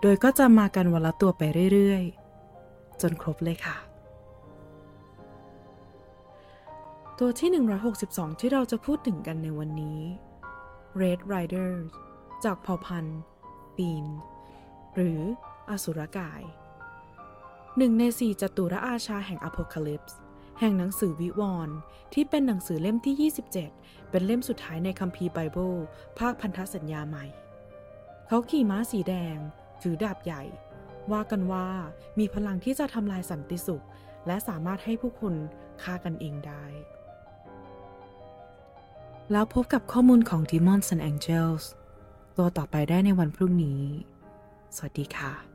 โดยก็จะมากันวันละตัวไปเรื่อยๆ จนครบเลยค่ะ ตัวที่ 162 ที่เราจะพูดถึงกันในวันนี้ Red Riders จากเผ่าพันธุ์ปีน หรืออสุรกาย หนึ่งในสี่จตุรอาชาแห่งอ p o c a l y p s e แห่งหนังสือวิวรณ์ที่เป็นหนังสือเล่มที่ 27 เป็นเล่มสุดท้ายในคัมภีร์ไบเบิลภาคพันธสัญญาใหม่ เขาขี่ม้าสีแดง ถือดาบใหญ่ ว่ากันว่ามีพลังที่จะทำลายสันติสุข และสามารถให้ผู้คนฆ่ากันเองได้ แล้วพบกับข้อมูลของ Demons and Angels ตัวต่อไปได้ในวันพรุ่งนี้ สวัสดีค่ะ